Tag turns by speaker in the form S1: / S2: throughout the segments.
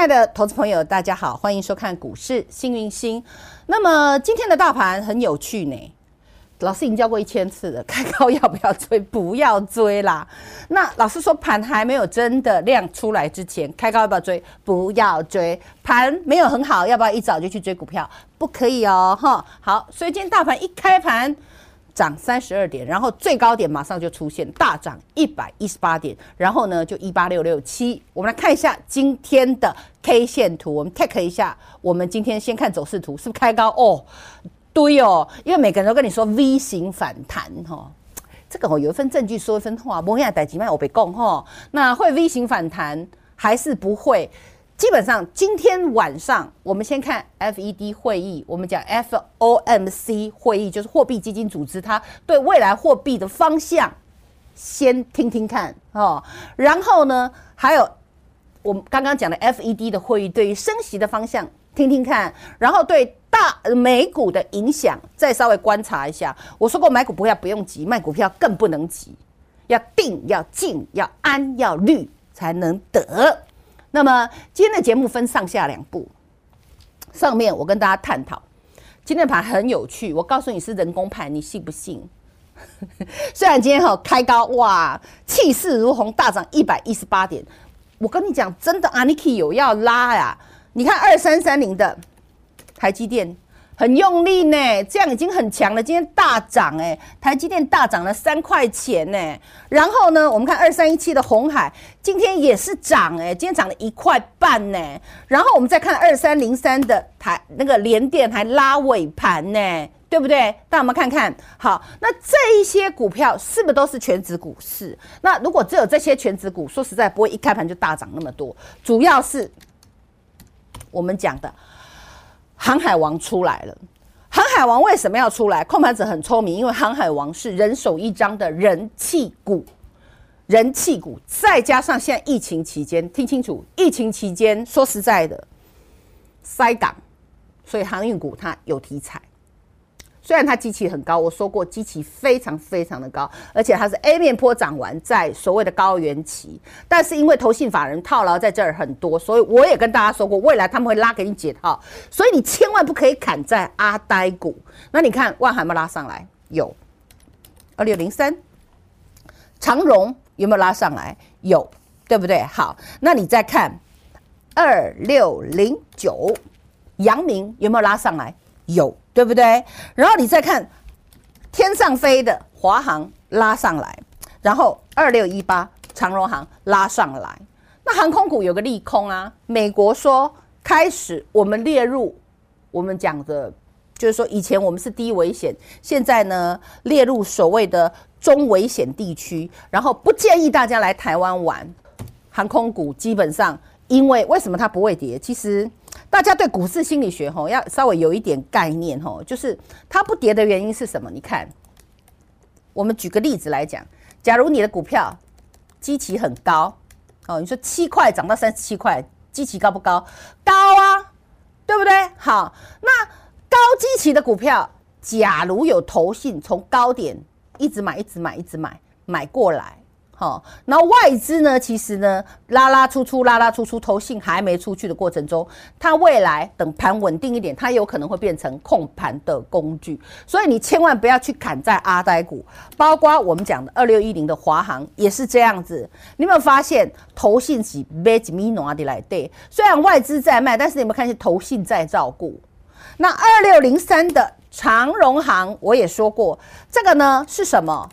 S1: 亲爱的投资朋友，大家好，欢迎收看股市幸运星。那么今天的大盘很有趣呢，老师已经教过一千次了，开高要不要追？不要追啦。那老师说盘还没有真的量出来之前，开高要不要追？不要追。盘没有很好，要不要一早就去追股票？不可以哦，哈。好，所以今天大盘一开盘。涨三十二点，然后最高点马上就出现大涨一百一十八点，然后呢就一八六六七。我们来看一下今天的 K 线图，我们 take 一下。我们今天先看走势图，是不是开高？哦，对哦，因为每个人都跟你说 V 型反弹哈、哦，这个哦有一份证据说一分话，不会啊，逮几卖我被供哈。那会 V 型反弹还是不会？基本上今天晚上，我们先看 FED 会议，我们讲 FOMC 会议，就是货币基金组织，它对未来货币的方向先听听看哦。然后呢，还有我们刚刚讲的 FED 的会议，对于升息的方向听听看，然后对大美股的影响再稍微观察一下。我说过，买股票不用急，卖股票更不能急，要定、要静、要安、要虑，才能得。那么今天的节目分上下两部，上面我跟大家探讨，今天的盘很有趣，我告诉你是人工盘，你信不信？虽然今天哈开高哇，气势如虹，大涨一百一十八点，我跟你讲，真的，Aniki 有要拉呀，你看二三三零的台积电。很用力呢，这样已经很强了。今天大涨哎，台积电大涨了三块钱呢。然后呢，我们看二三一七的红海，今天也是涨哎，今天涨了一块半呢。然后我们再看二三零三的台那个联电，还拉尾盘呢，对不对？那我们看看，好，那这一些股票是不是都是全职股市？那如果只有这些全职股，说实在不会一开盘就大涨那么多，主要是我们讲的。航海王出来了，航海王为什么要出来？控盘者很聪明，因为航海王是人手一张的人气股，人气股，再加上现在疫情期间，听清楚，疫情期间说实在的，塞港，所以航运股它有题材。虽然它基期很高，我说过基期非常非常的高，而且它是 A 面坡涨完在所谓的高原期，但是因为投信法人套牢在这儿很多，所以我也跟大家说过，未来他们会拉给你解套，所以你千万不可以砍在阿呆股。那你看万海有没有拉上来？有，二六零三，长荣有没有拉上来？有，对不对？好，那你再看二六零九，阳明有没有拉上来？有。对不对？然后你再看天上飞的华航拉上来，然后二六一八长荣航拉上来。那航空股有个利空啊，美国说开始我们列入我们讲的，就是说以前我们是低危险，现在呢列入所谓的中危险地区，然后不建议大家来台湾玩。航空股基本上，因为为什么它不会跌？其实。大家对股市心理学吼要稍微有一点概念吼，就是它不跌的原因是什么？你看，我们举个例子来讲，假如你的股票基期很高哦，你说七块涨到三十七块，基期高不高？高啊，对不对？好，那高基期的股票，假如有投信从高点一直买、一直买、一直买买过来。好，然后外资呢，其实呢，拉拉出出，拉拉出出，投信还没出去的过程中，它未来等盘稳定一点，它有可能会变成控盘的工具。所以你千万不要去砍在阿呆股，包括我们讲的二六一零的华航也是这样子。你有没有发现投信是买一米暖的来对？虽然外资在卖，但是你有没有看见投信在照顾？那二六零三的长荣航，我也说过，这个呢是什么？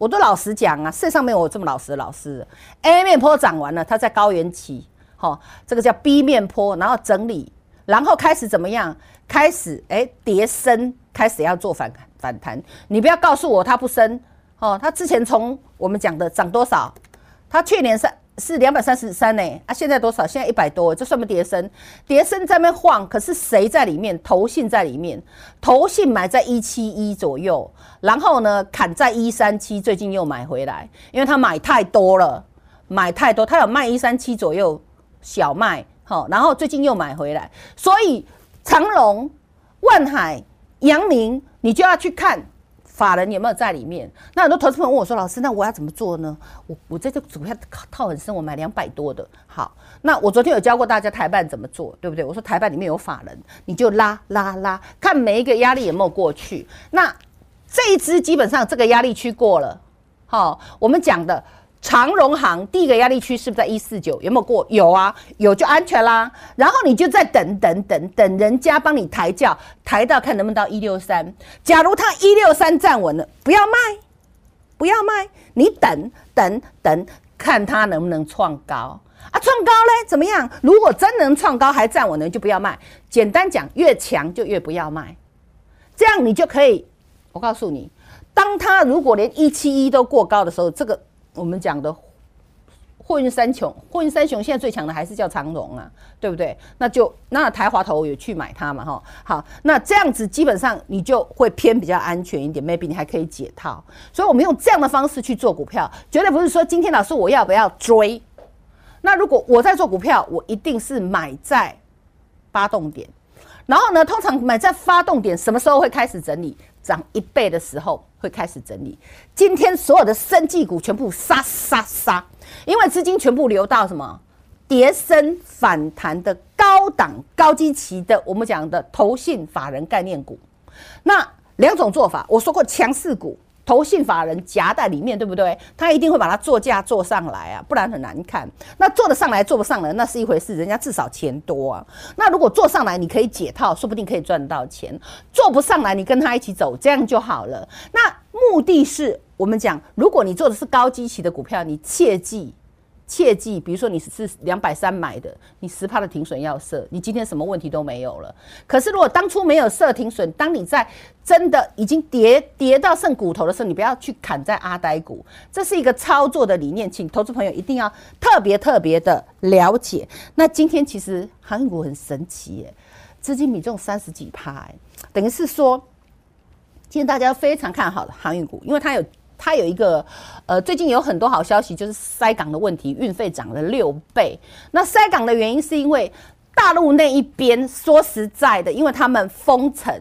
S1: 我都老实讲啊，世界上没有我这么老实的老师。A 面坡涨完了，它在高原期，好，这个叫 B 面坡，然后整理，然后开始怎么样？开始哎叠升，开始要做反反弹。你不要告诉我它不升，哦，它之前从我们讲的涨多少？它去年是是两百三十三呢，啊，现在多少？现在一百多，这算不跌升？跌升在那晃，可是谁在里面？投信在里面，投信买在一七一左右，然后呢，砍在一三七，最近又买回来，因为他买太多了，买太多，他有卖一三七左右小卖，好，然后最近又买回来，所以长隆、万海、阳明，你就要去看。法人有没有在里面？那很多投资朋友问我说：“老师，那我要怎么做呢？我我在这个股票套很深，我买两百多的。好，那我昨天有教过大家台办怎么做，对不对？我说台办里面有法人，你就拉拉拉，看每一个压力有没有过去。那这一支基本上这个压力区过了。好，我们讲的。长荣行第一个压力区是不是在一四九？有没有过？有啊，有就安全啦。然后你就再等等等等，人家帮你抬轿，抬到看能不能到一六三。假如他一六三站稳了，不要卖，不要卖，你等等等，看他能不能创高啊？创高嘞，怎么样？如果真能创高还站稳了，就不要卖。简单讲，越强就越不要卖，这样你就可以。我告诉你，当他如果连一七一都过高的时候，这个。我们讲的货运三雄，货运三雄现在最强的还是叫长荣啊，对不对？那就那台华投也去买它嘛，哈。好，那这样子基本上你就会偏比较安全一点，maybe 你还可以解套。所以我们用这样的方式去做股票，绝对不是说今天老师我要不要追。那如果我在做股票，我一定是买在发动点，然后呢，通常买在发动点什么时候会开始整理？涨一倍的时候会开始整理。今天所有的生技股全部杀杀杀，因为资金全部流到什么？跌升反弹的高档高基期的，我们讲的投信法人概念股。那两种做法，我说过强势股。投信法人夹在里面，对不对？他一定会把它作价做上来啊，不然很难看。那做得上来，做不上来，那是一回事。人家至少钱多啊。那如果做上来，你可以解套，说不定可以赚到钱。做不上来，你跟他一起走，这样就好了。那目的是我们讲，如果你做的是高基期的股票，你切记。切记，比如说你是两百三买的，你十趴的停损要设，你今天什么问题都没有了。可是如果当初没有设停损，当你在真的已经跌跌到剩骨头的时候，你不要去砍在阿呆股，这是一个操作的理念，请投资朋友一定要特别特别的了解。那今天其实航运股很神奇耶，资金比重三十几趴，等于是说，今天大家非常看好的航运股，因为它有。它有一个，呃，最近有很多好消息，就是塞港的问题，运费涨了六倍。那塞港的原因是因为大陆那一边，说实在的，因为他们封城，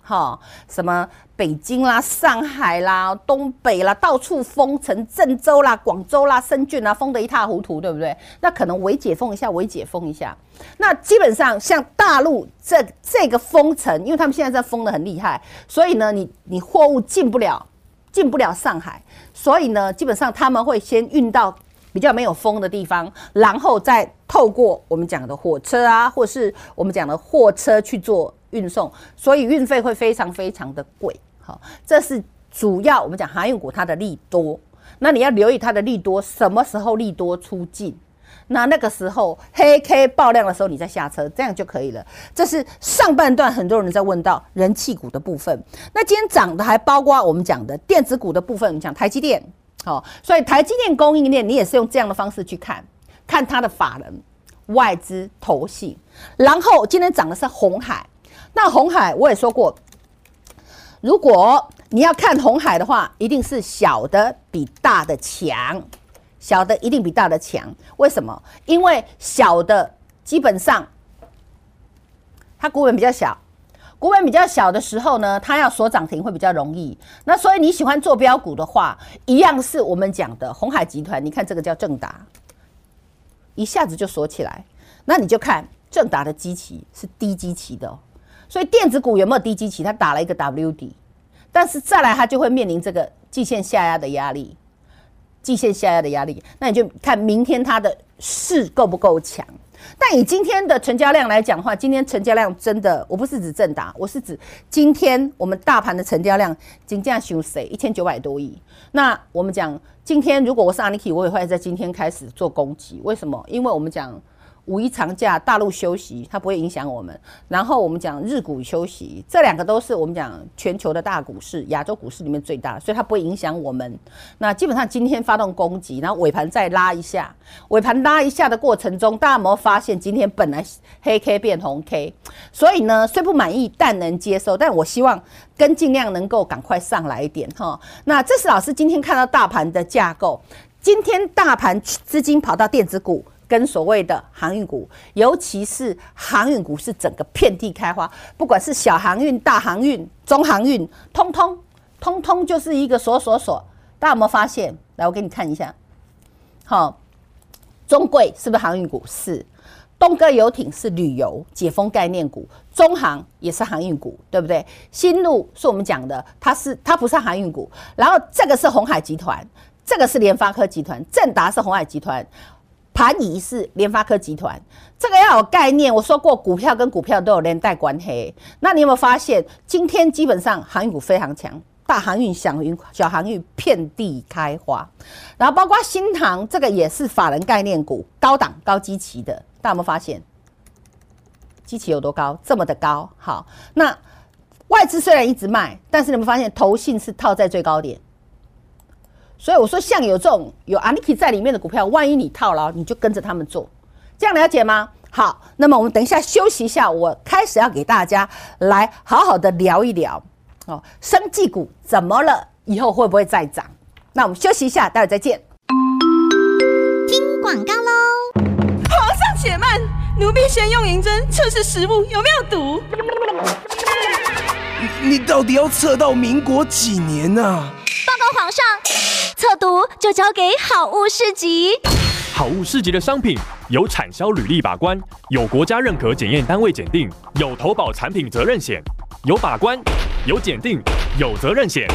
S1: 哈，什么北京啦、上海啦、东北啦，到处封城，郑州啦、广州啦、深圳啦，封得一塌糊涂，对不对？那可能微解封一下，微解封一下。那基本上像大陆这这个封城，因为他们现在在封得很厉害，所以呢，你你货物进不了。进不了上海，所以呢，基本上他们会先运到比较没有风的地方，然后再透过我们讲的火车啊，或是我们讲的货车去做运送，所以运费会非常非常的贵。好，这是主要我们讲航运股它的利多，那你要留意它的利多，什么时候利多出境。那那个时候黑 K 爆量的时候，你再下车，这样就可以了。这是上半段很多人在问到人气股的部分。那今天涨的还包括我们讲的电子股的部分，我们讲台积电，好，所以台积电供应链你也是用这样的方式去看，看它的法人、外资、投信。然后今天涨的是红海，那红海我也说过，如果你要看红海的话，一定是小的比大的强。小的一定比大的强，为什么？因为小的基本上它股本比较小，股本比较小的时候呢，它要锁涨停会比较容易。那所以你喜欢做标股的话，一样是我们讲的鸿海集团。你看这个叫正达，一下子就锁起来。那你就看正达的基期是低基期的，所以电子股有没有低基期？它打了一个 W 底，但是再来它就会面临这个季线下压的压力。季线下压的压力，那你就看明天它的势够不够强。但以今天的成交量来讲的话，今天成交量真的，我不是指正达，我是指今天我们大盘的成交量金价熊谁一千九百多亿。那我们讲今天，如果我是阿尼 k 我也会在今天开始做攻击。为什么？因为我们讲五一长假，大陆休息，它不会影响我们。然后我们讲日股休息，这两个都是我们讲全球的大股市，亚洲股市里面最大，所以它不会影响我们。那基本上今天发动攻击，然后尾盘再拉一下，尾盘拉一下的过程中，大家有没有发现今天本来黑 K 变红 K？所以呢，虽不满意，但能接受。但我希望跟尽量能够赶快上来一点哈。那这是老师今天看到大盘的架构，今天大盘资金跑到电子股。跟所谓的航运股，尤其是航运股是整个遍地开花，不管是小航运、大航运、中航运，通通通通就是一个锁锁锁。大家有没有发现？来，我给你看一下。好，中贵是不是航运股？是。东哥游艇是旅游解封概念股，中航也是航运股，对不对？新路是我们讲的，它是它不是航运股。然后这个是鸿海集团，这个是联发科集团，正达是鸿海集团。盘仪是联发科集团，这个要有概念。我说过，股票跟股票都有连带关系。那你有没有发现，今天基本上航运股非常强，大航运、小运、小航运遍地开花。然后包括新航，这个也是法人概念股，高档高基期的。大家有没有发现，基期有多高？这么的高。好，那外资虽然一直卖，但是你们发现，投信是套在最高点。所以我说，像有这种有 Aniki 在里面的股票，万一你套牢，你就跟着他们做，这样了解吗？好，那么我们等一下休息一下，我开始要给大家来好好的聊一聊哦，生技股怎么了？以后会不会再涨？那我们休息一下，待会再见。
S2: 听广告喽！皇上且慢，奴婢先用银针测试食物有没有毒。
S3: 你到底要测到民国几年呢、啊？
S2: 皇上，测毒就交给好物市集。
S4: 好物市集的商品有产销履历把关，有国家认可检验单位检定，有投保产品责任险，有把关，有检定，有责任险。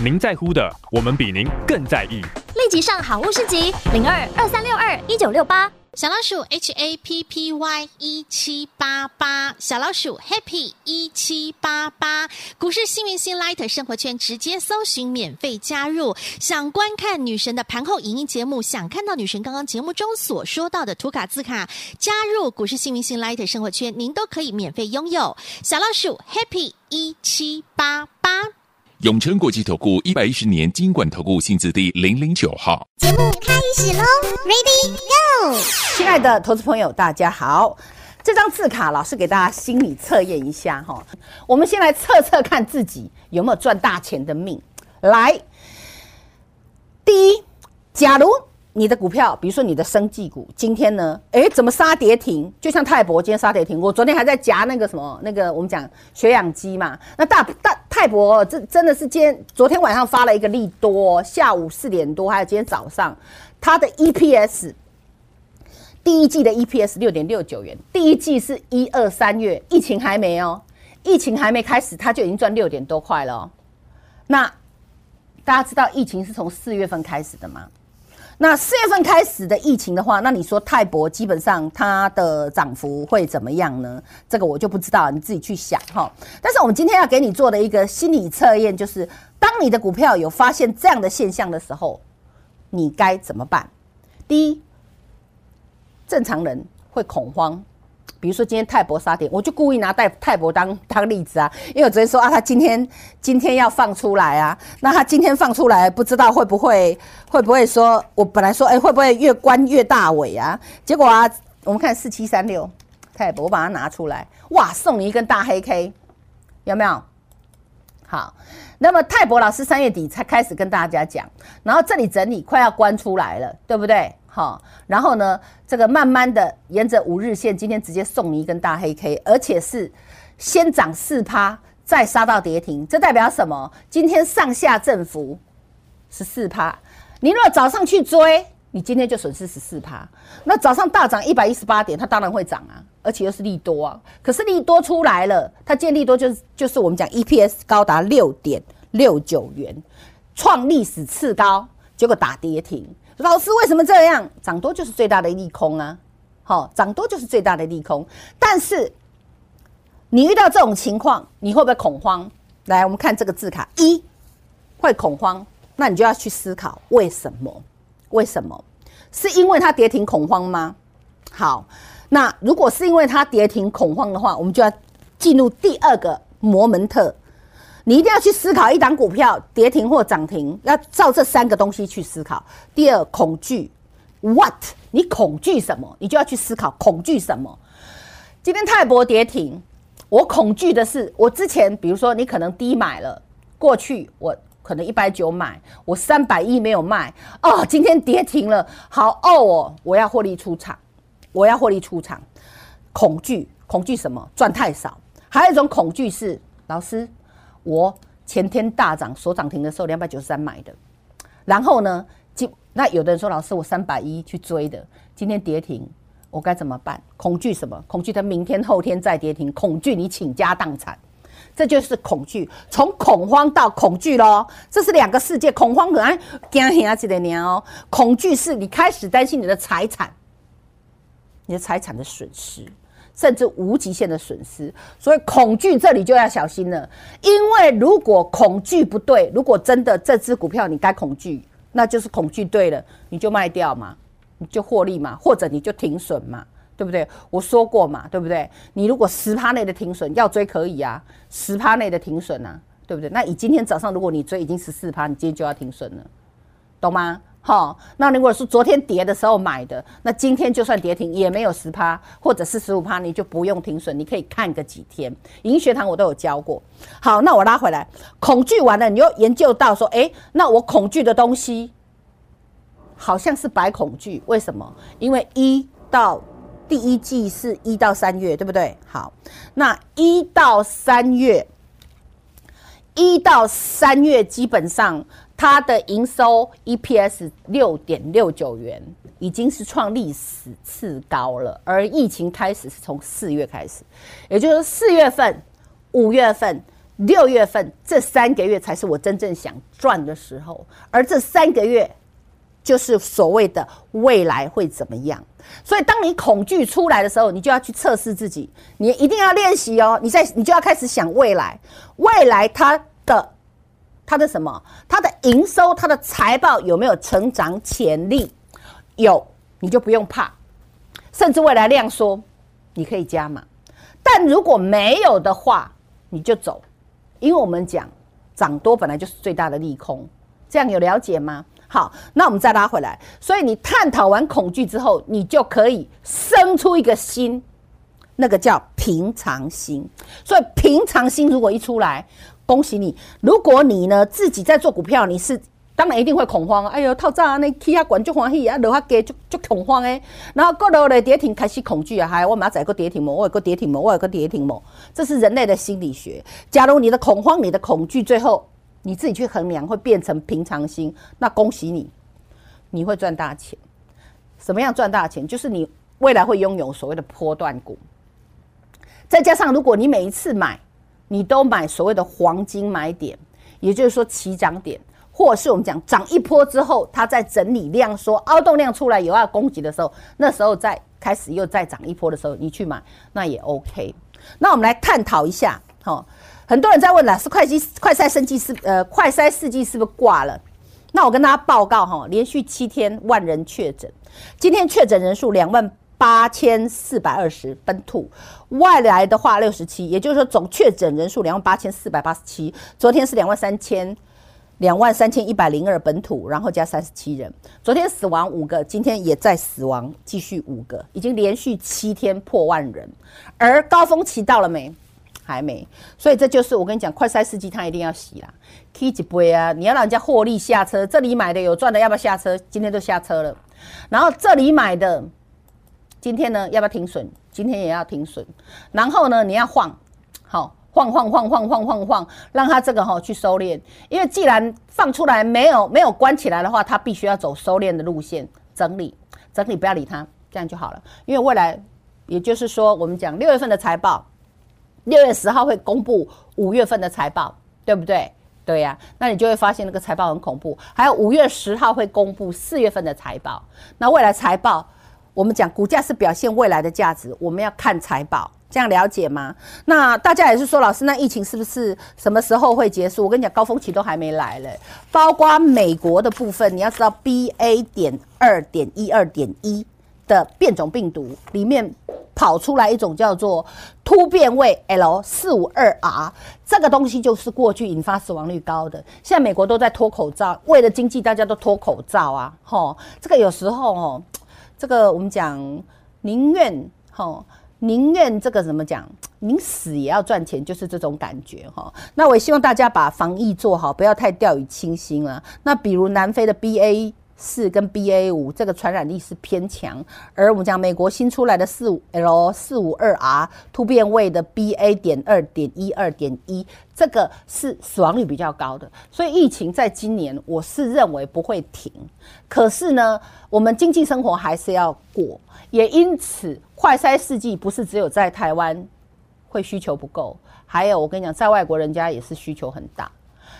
S4: 您在乎的，我们比您更在意。
S2: 立即上好物市集零二二三六二一九六八。小老鼠 H A P P Y 一七八八，小老鼠 Happy 一七八八，股市幸运星 Light 生活圈直接搜寻免费加入。想观看女神的盘后影音节目，想看到女神刚刚节目中所说到的图卡字卡，加入股市幸运星 Light 生活圈，您都可以免费拥有。小老鼠 Happy 一七八八，
S5: 永诚国际投顾一百一十年金管投顾新字第零零九号。
S2: 节目开始喽，Ready Go！
S1: 亲爱的投资朋友，大家好。这张字卡，老师给大家心理测验一下哈。我们先来测测看自己有没有赚大钱的命。来，第一，假如你的股票，比如说你的生技股，今天呢，诶，怎么杀跌停？就像泰博今天杀跌停，我昨天还在夹那个什么，那个我们讲血氧机嘛。那大大泰博这真的是今天昨天晚上发了一个利多，下午四点多还有今天早上，它的 EPS。第一季的 EPS 六点六九元，第一季是一二三月，疫情还没哦，疫情还没开始，它就已经赚六点多块了。那大家知道疫情是从四月份开始的吗？那四月份开始的疫情的话，那你说泰博基本上它的涨幅会怎么样呢？这个我就不知道，你自己去想哈。但是我们今天要给你做的一个心理测验，就是当你的股票有发现这样的现象的时候，你该怎么办？第一。正常人会恐慌，比如说今天泰博杀跌，我就故意拿泰泰博当当例子啊，因为我昨天说啊，他今天今天要放出来啊，那他今天放出来，不知道会不会会不会说，我本来说哎、会不会越关越大尾啊？结果啊，我们看四七三六泰博，我把它拿出来，哇，送你一根大黑 K，有没有？好，那么泰博老师三月底才开始跟大家讲，然后这里整理快要关出来了，对不对？好，然后呢，这个慢慢的沿着五日线，今天直接送你一根大黑 K，而且是先涨四趴，再杀到跌停，这代表什么？今天上下振幅十四趴。你如果早上去追，你今天就损失十四趴。那早上大涨一百一十八点，它当然会涨啊，而且又是利多啊。可是利多出来了，它见利多就是就是我们讲 EPS 高达六点六九元，创历史次高，结果打跌停。老师为什么这样？涨多就是最大的利空啊！好，涨多就是最大的利空。但是你遇到这种情况，你会不会恐慌？来，我们看这个字卡，一会恐慌，那你就要去思考为什么？为什么？是因为它跌停恐慌吗？好，那如果是因为它跌停恐慌的话，我们就要进入第二个摩门特。你一定要去思考一档股票跌停或涨停，要照这三个东西去思考。第二，恐惧，what？你恐惧什么？你就要去思考恐惧什么。今天泰博跌停，我恐惧的是，我之前比如说你可能低买了，过去我可能一百九买，我三百一没有卖，哦，今天跌停了，好哦哦，我要获利出场，我要获利出场，恐惧，恐惧什么？赚太少。还有一种恐惧是，老师。我前天大涨，所涨停的时候两百九十三买的，然后呢，今那有的人说老师我三百一去追的，今天跌停，我该怎么办？恐惧什么？恐惧它明天后天再跌停，恐惧你倾家荡产，这就是恐惧，从恐慌到恐惧咯，这是两个世界。恐慌可能惊吓几的年哦，恐惧是你开始担心你的财产，你的财产的损失。甚至无极限的损失，所以恐惧这里就要小心了。因为如果恐惧不对，如果真的这只股票你该恐惧，那就是恐惧对了，你就卖掉嘛，你就获利嘛，或者你就停损嘛，对不对？我说过嘛，对不对？你如果十趴内的停损要追可以啊，十趴内的停损啊，对不对？那以今天早上如果你追已经十四趴，你今天就要停损了，懂吗？好，那如果是昨天跌的时候买的，那今天就算跌停也没有十趴，或者是十五趴，你就不用停损，你可以看个几天。银学堂我都有教过。好，那我拉回来，恐惧完了，你又研究到说，诶，那我恐惧的东西好像是白恐惧，为什么？因为一到第一季是一到三月，对不对？好，那一到三月，一到三月基本上。它的营收 EPS 六点六九元，已经是创历史次高了。而疫情开始是从四月开始，也就是四月份、五月份、六月份这三个月才是我真正想赚的时候。而这三个月就是所谓的未来会怎么样。所以，当你恐惧出来的时候，你就要去测试自己，你一定要练习哦。你在你就要开始想未来，未来它。它的什么？它的营收、它的财报有没有成长潜力？有，你就不用怕。甚至未来量缩，你可以加码。但如果没有的话，你就走。因为我们讲涨多本来就是最大的利空，这样有了解吗？好，那我们再拉回来。所以你探讨完恐惧之后，你就可以生出一个心，那个叫平常心。所以平常心如果一出来，恭喜你！如果你呢自己在做股票，你是当然一定会恐慌。哎呦，套炸啊！那起啊管就欢喜啊，落下低就就恐慌哎。然后过了嘞跌停开始恐惧啊，还我马仔个跌停么？我有个跌停么？我有个跌停么？这是人类的心理学。假如你的恐慌、你的恐惧，最后你自己去衡量，会变成平常心，那恭喜你，你会赚大钱。什么样赚大钱？就是你未来会拥有所谓的波段股。再加上如果你每一次买。你都买所谓的黄金买点，也就是说起涨点，或者是我们讲涨一波之后，它在整理量说，凹洞量出来有要攻击的时候，那时候再开始又再涨一波的时候，你去买那也 OK。那我们来探讨一下，哈，很多人在问了，是快筛快筛生技是呃快筛试剂是不是挂了？那我跟大家报告哈，连续七天万人确诊，今天确诊人数两万。八千四百二十本土，外来的话六十七，也就是说总确诊人数两万八千四百八十七。昨天是两万三千两万三千一百零二本土，然后加三十七人。昨天死亡五个，今天也在死亡，继续五个，已经连续七天破万人。而高峰期到了没？还没。所以这就是我跟你讲，快筛试剂它一定要洗啦，可以几杯啊？你要让人家获利下车，这里买的有赚的，要不要下车？今天都下车了。然后这里买的。今天呢，要不要停损？今天也要停损。然后呢，你要晃，好晃晃晃晃晃晃晃，让它这个哈去收敛。因为既然放出来没有没有关起来的话，它必须要走收敛的路线，整理整理，不要理它，这样就好了。因为未来，也就是说，我们讲六月份的财报，六月十号会公布五月份的财报，对不对？对呀，那你就会发现那个财报很恐怖。还有五月十号会公布四月份的财报，那未来财报。我们讲股价是表现未来的价值，我们要看财报，这样了解吗？那大家也是说，老师，那疫情是不是什么时候会结束？我跟你讲，高峰期都还没来嘞。包括美国的部分，你要知道 BA 点二点一二点一的变种病毒里面跑出来一种叫做突变位 L 四五二 R，这个东西就是过去引发死亡率高的。现在美国都在脱口罩，为了经济，大家都脱口罩啊。吼，这个有时候哦，这个我们讲宁愿吼，宁愿这个怎么讲，宁死也要赚钱，就是这种感觉哈。那我也希望大家把防疫做好，不要太掉以轻心了。那比如南非的 BA。四跟 BA 五这个传染力是偏强，而我们讲美国新出来的四五 L 四五二 R 突变位的 BA 点二点一二点一，这个是死亡率比较高的，所以疫情在今年我是认为不会停。可是呢，我们经济生活还是要过，也因此快筛试剂不是只有在台湾会需求不够，还有我跟你讲，在外国人家也是需求很大，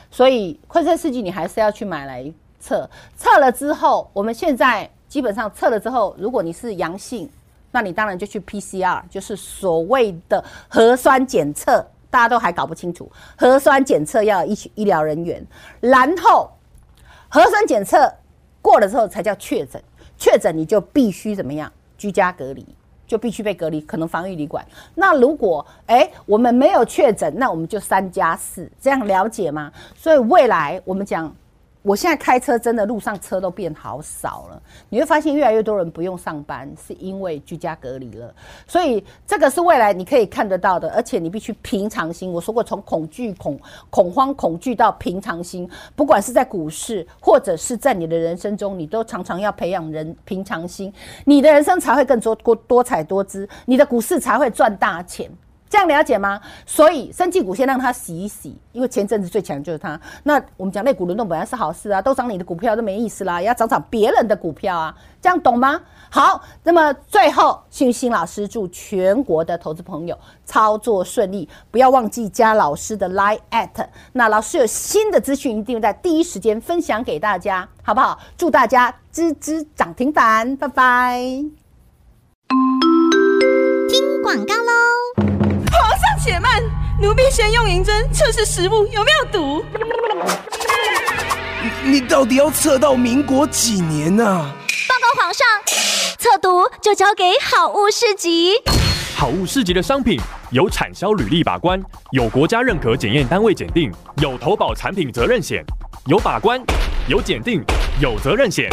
S1: 所以快筛试剂你还是要去买来。测测了之后，我们现在基本上测了之后，如果你是阳性，那你当然就去 PCR，就是所谓的核酸检测。大家都还搞不清楚，核酸检测要医医疗人员，然后核酸检测过了之后才叫确诊。确诊你就必须怎么样？居家隔离，就必须被隔离，可能防疫旅馆。那如果诶我们没有确诊，那我们就三加四，这样了解吗？所以未来我们讲。我现在开车真的路上车都变好少了，你会发现越来越多人不用上班，是因为居家隔离了。所以这个是未来你可以看得到的，而且你必须平常心。我说过，从恐惧、恐恐慌、恐惧到平常心，不管是在股市或者是在你的人生中，你都常常要培养人平常心，你的人生才会更多多多彩多姿，你的股市才会赚大钱。这样了解吗？所以，生技股先让它洗一洗，因为前阵子最强就是它。那我们讲类股轮动本来是好事啊，都涨你的股票都没意思啦，也要涨涨别人的股票啊，这样懂吗？好，那么最后，幸运星老师祝全国的投资朋友操作顺利，不要忘记加老师的 Line at。那老师有新的资讯，一定在第一时间分享给大家，好不好？祝大家支支涨停板，拜拜。
S2: 听广告喽。
S6: 且慢，奴婢先用银针测试食物有没有毒。
S3: 你到底要测到民国几年啊？
S7: 报告皇上，测毒就交给好物市集。
S4: 好物市集的商品有产销履历把关，有国家认可检验单位检定，有投保产品责任险，有把关，有检定，有责任险。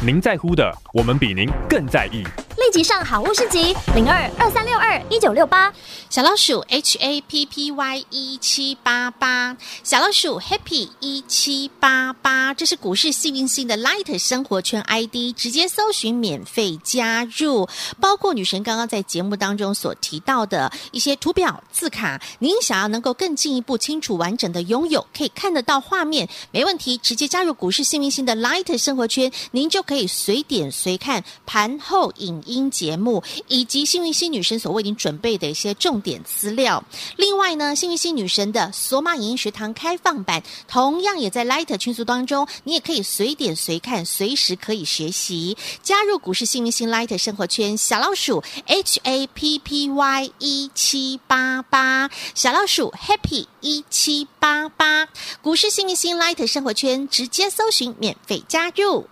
S4: 您在乎的，我们比您更在意。
S7: 立即上好物市集零二二三六二一九六八，
S2: 小老鼠 H A P P Y 一七八八，小老鼠 Happy 一七八八，这是股市幸运星的 Light 生活圈 ID，直接搜寻免费加入，包括女神刚刚在节目当中所提到的一些图表字卡，您想要能够更进一步清楚完整的拥有，可以看得到画面，没问题，直接加入股市幸运星的 Light 生活圈，您就可以随点随看盘后影音。节目以及幸运星女神所为您准备的一些重点资料。另外呢，幸运星女神的索马影音学堂开放版同样也在 Light 群组当中，你也可以随点随看，随时可以学习。加入股市幸运星 Light 生活圈，小老鼠 H A P P Y 一七八八，小老鼠 Happy 一七八八，股市幸运星 Light 生活圈直接搜寻免费加入。